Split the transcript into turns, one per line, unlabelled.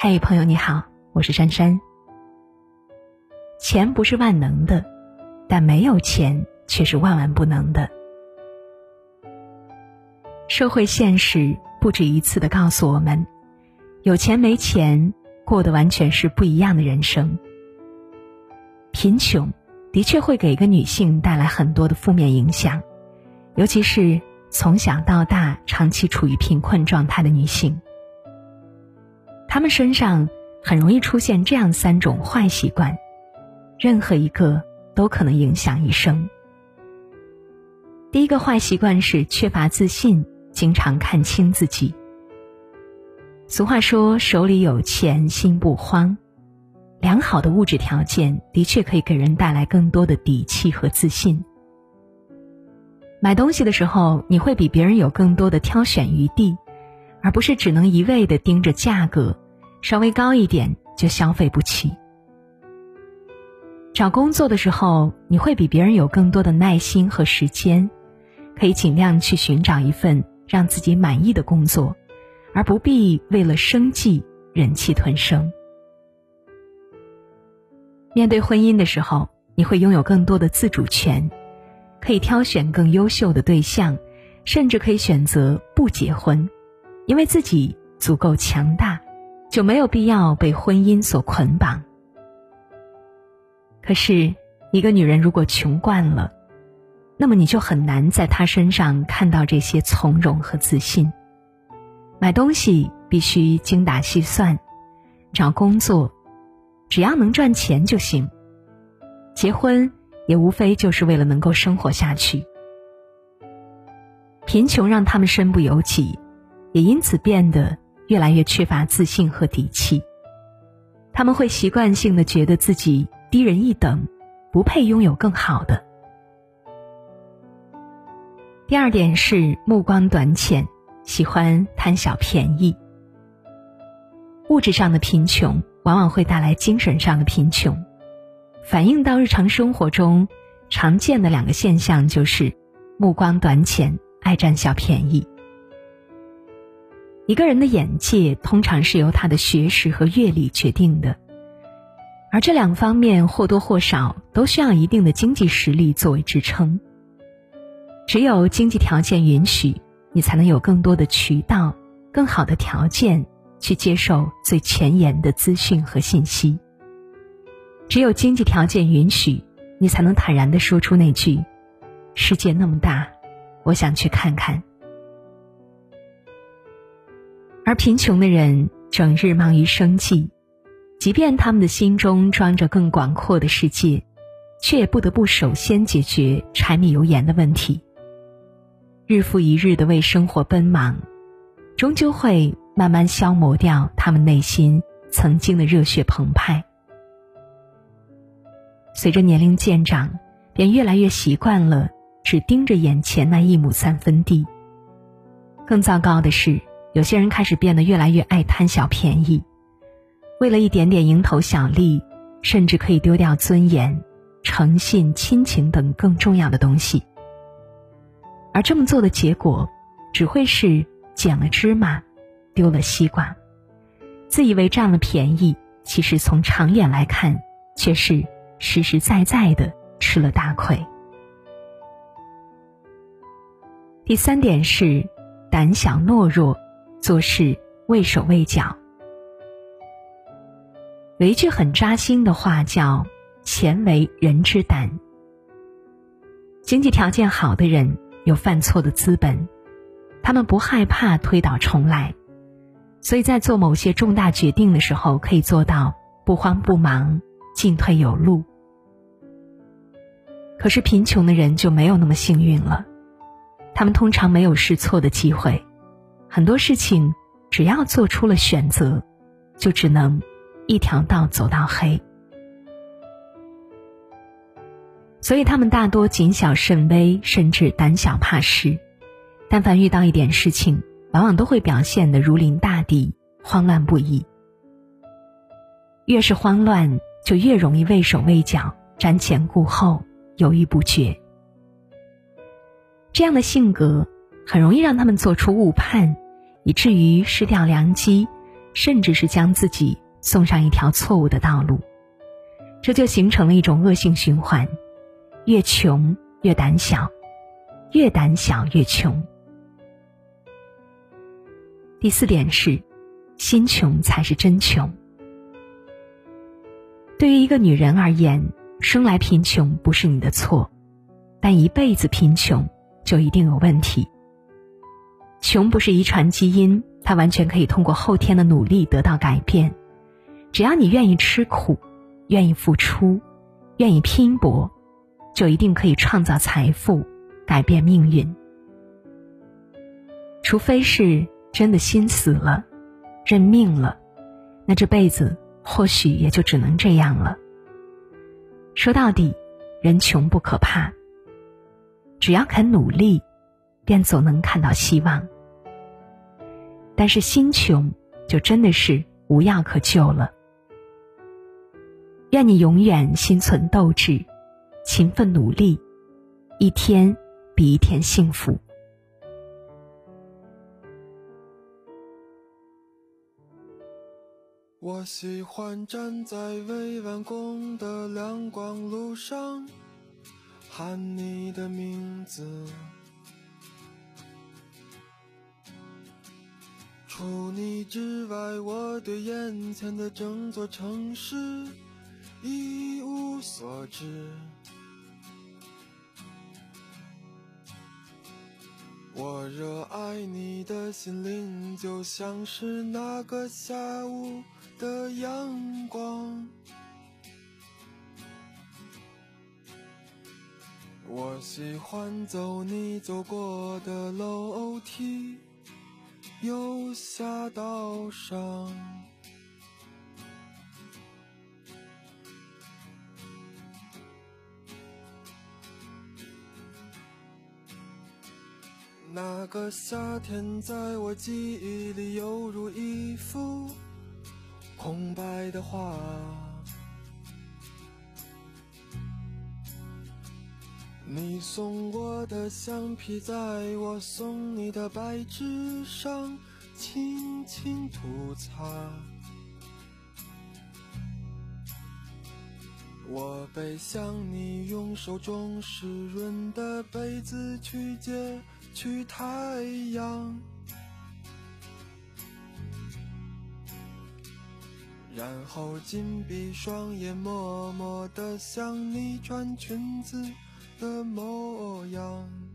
嘿，朋友你好，我是珊珊。钱不是万能的，但没有钱却是万万不能的。社会现实不止一次的告诉我们，有钱没钱过的完全是不一样的人生。贫穷的确会给一个女性带来很多的负面影响，尤其是从小到大长期处于贫困状态的女性。他们身上很容易出现这样三种坏习惯，任何一个都可能影响一生。第一个坏习惯是缺乏自信，经常看清自己。俗话说：“手里有钱心不慌。”良好的物质条件的确可以给人带来更多的底气和自信。买东西的时候，你会比别人有更多的挑选余地。而不是只能一味的盯着价格，稍微高一点就消费不起。找工作的时候，你会比别人有更多的耐心和时间，可以尽量去寻找一份让自己满意的工作，而不必为了生计忍气吞声。面对婚姻的时候，你会拥有更多的自主权，可以挑选更优秀的对象，甚至可以选择不结婚。因为自己足够强大，就没有必要被婚姻所捆绑。可是，一个女人如果穷惯了，那么你就很难在她身上看到这些从容和自信。买东西必须精打细算，找工作只要能赚钱就行，结婚也无非就是为了能够生活下去。贫穷让他们身不由己。也因此变得越来越缺乏自信和底气。他们会习惯性的觉得自己低人一等，不配拥有更好的。第二点是目光短浅，喜欢贪小便宜。物质上的贫穷往往会带来精神上的贫穷，反映到日常生活中常见的两个现象就是目光短浅，爱占小便宜。一个人的眼界通常是由他的学识和阅历决定的，而这两方面或多或少都需要一定的经济实力作为支撑。只有经济条件允许，你才能有更多的渠道、更好的条件去接受最前沿的资讯和信息。只有经济条件允许，你才能坦然的说出那句：“世界那么大，我想去看看。”而贫穷的人整日忙于生计，即便他们的心中装着更广阔的世界，却也不得不首先解决柴米油盐的问题。日复一日的为生活奔忙，终究会慢慢消磨掉他们内心曾经的热血澎湃。随着年龄渐长，便越来越习惯了只盯着眼前那一亩三分地。更糟糕的是。有些人开始变得越来越爱贪小便宜，为了一点点蝇头小利，甚至可以丢掉尊严、诚信、亲情等更重要的东西。而这么做的结果，只会是捡了芝麻，丢了西瓜。自以为占了便宜，其实从长远来看，却是实实在在的吃了大亏。第三点是胆小懦弱。做事畏手畏脚。有一句很扎心的话，叫“钱为人之胆”。经济条件好的人有犯错的资本，他们不害怕推倒重来，所以在做某些重大决定的时候，可以做到不慌不忙、进退有路。可是贫穷的人就没有那么幸运了，他们通常没有试错的机会。很多事情，只要做出了选择，就只能一条道走到黑。所以他们大多谨小慎微，甚至胆小怕事。但凡遇到一点事情，往往都会表现得如临大敌，慌乱不已。越是慌乱，就越容易畏手畏脚、瞻前顾后、犹豫不决。这样的性格。很容易让他们做出误判，以至于失掉良机，甚至是将自己送上一条错误的道路，这就形成了一种恶性循环：越穷越胆小，越胆小越穷。第四点是，心穷才是真穷。对于一个女人而言，生来贫穷不是你的错，但一辈子贫穷就一定有问题。穷不是遗传基因，它完全可以通过后天的努力得到改变。只要你愿意吃苦，愿意付出，愿意拼搏，就一定可以创造财富，改变命运。除非是真的心死了，认命了，那这辈子或许也就只能这样了。说到底，人穷不可怕，只要肯努力。便总能看到希望，但是心穷就真的是无药可救了。愿你永远心存斗志，勤奋努力，一天比一天幸福。
我喜欢站在未完工的亮光路上，喊你的名字。除你之外，我对眼前的整座城市一无所知。我热爱你的心灵，就像是那个下午的阳光。我喜欢走你走过的楼梯。右下道上，那个夏天在我记忆里犹如一幅空白的画。你送我的橡皮，在我送你的白纸上轻轻涂擦。我背向你，用手中湿润的被子去接去太阳，然后紧闭双眼，默默地向你穿裙子。的模样。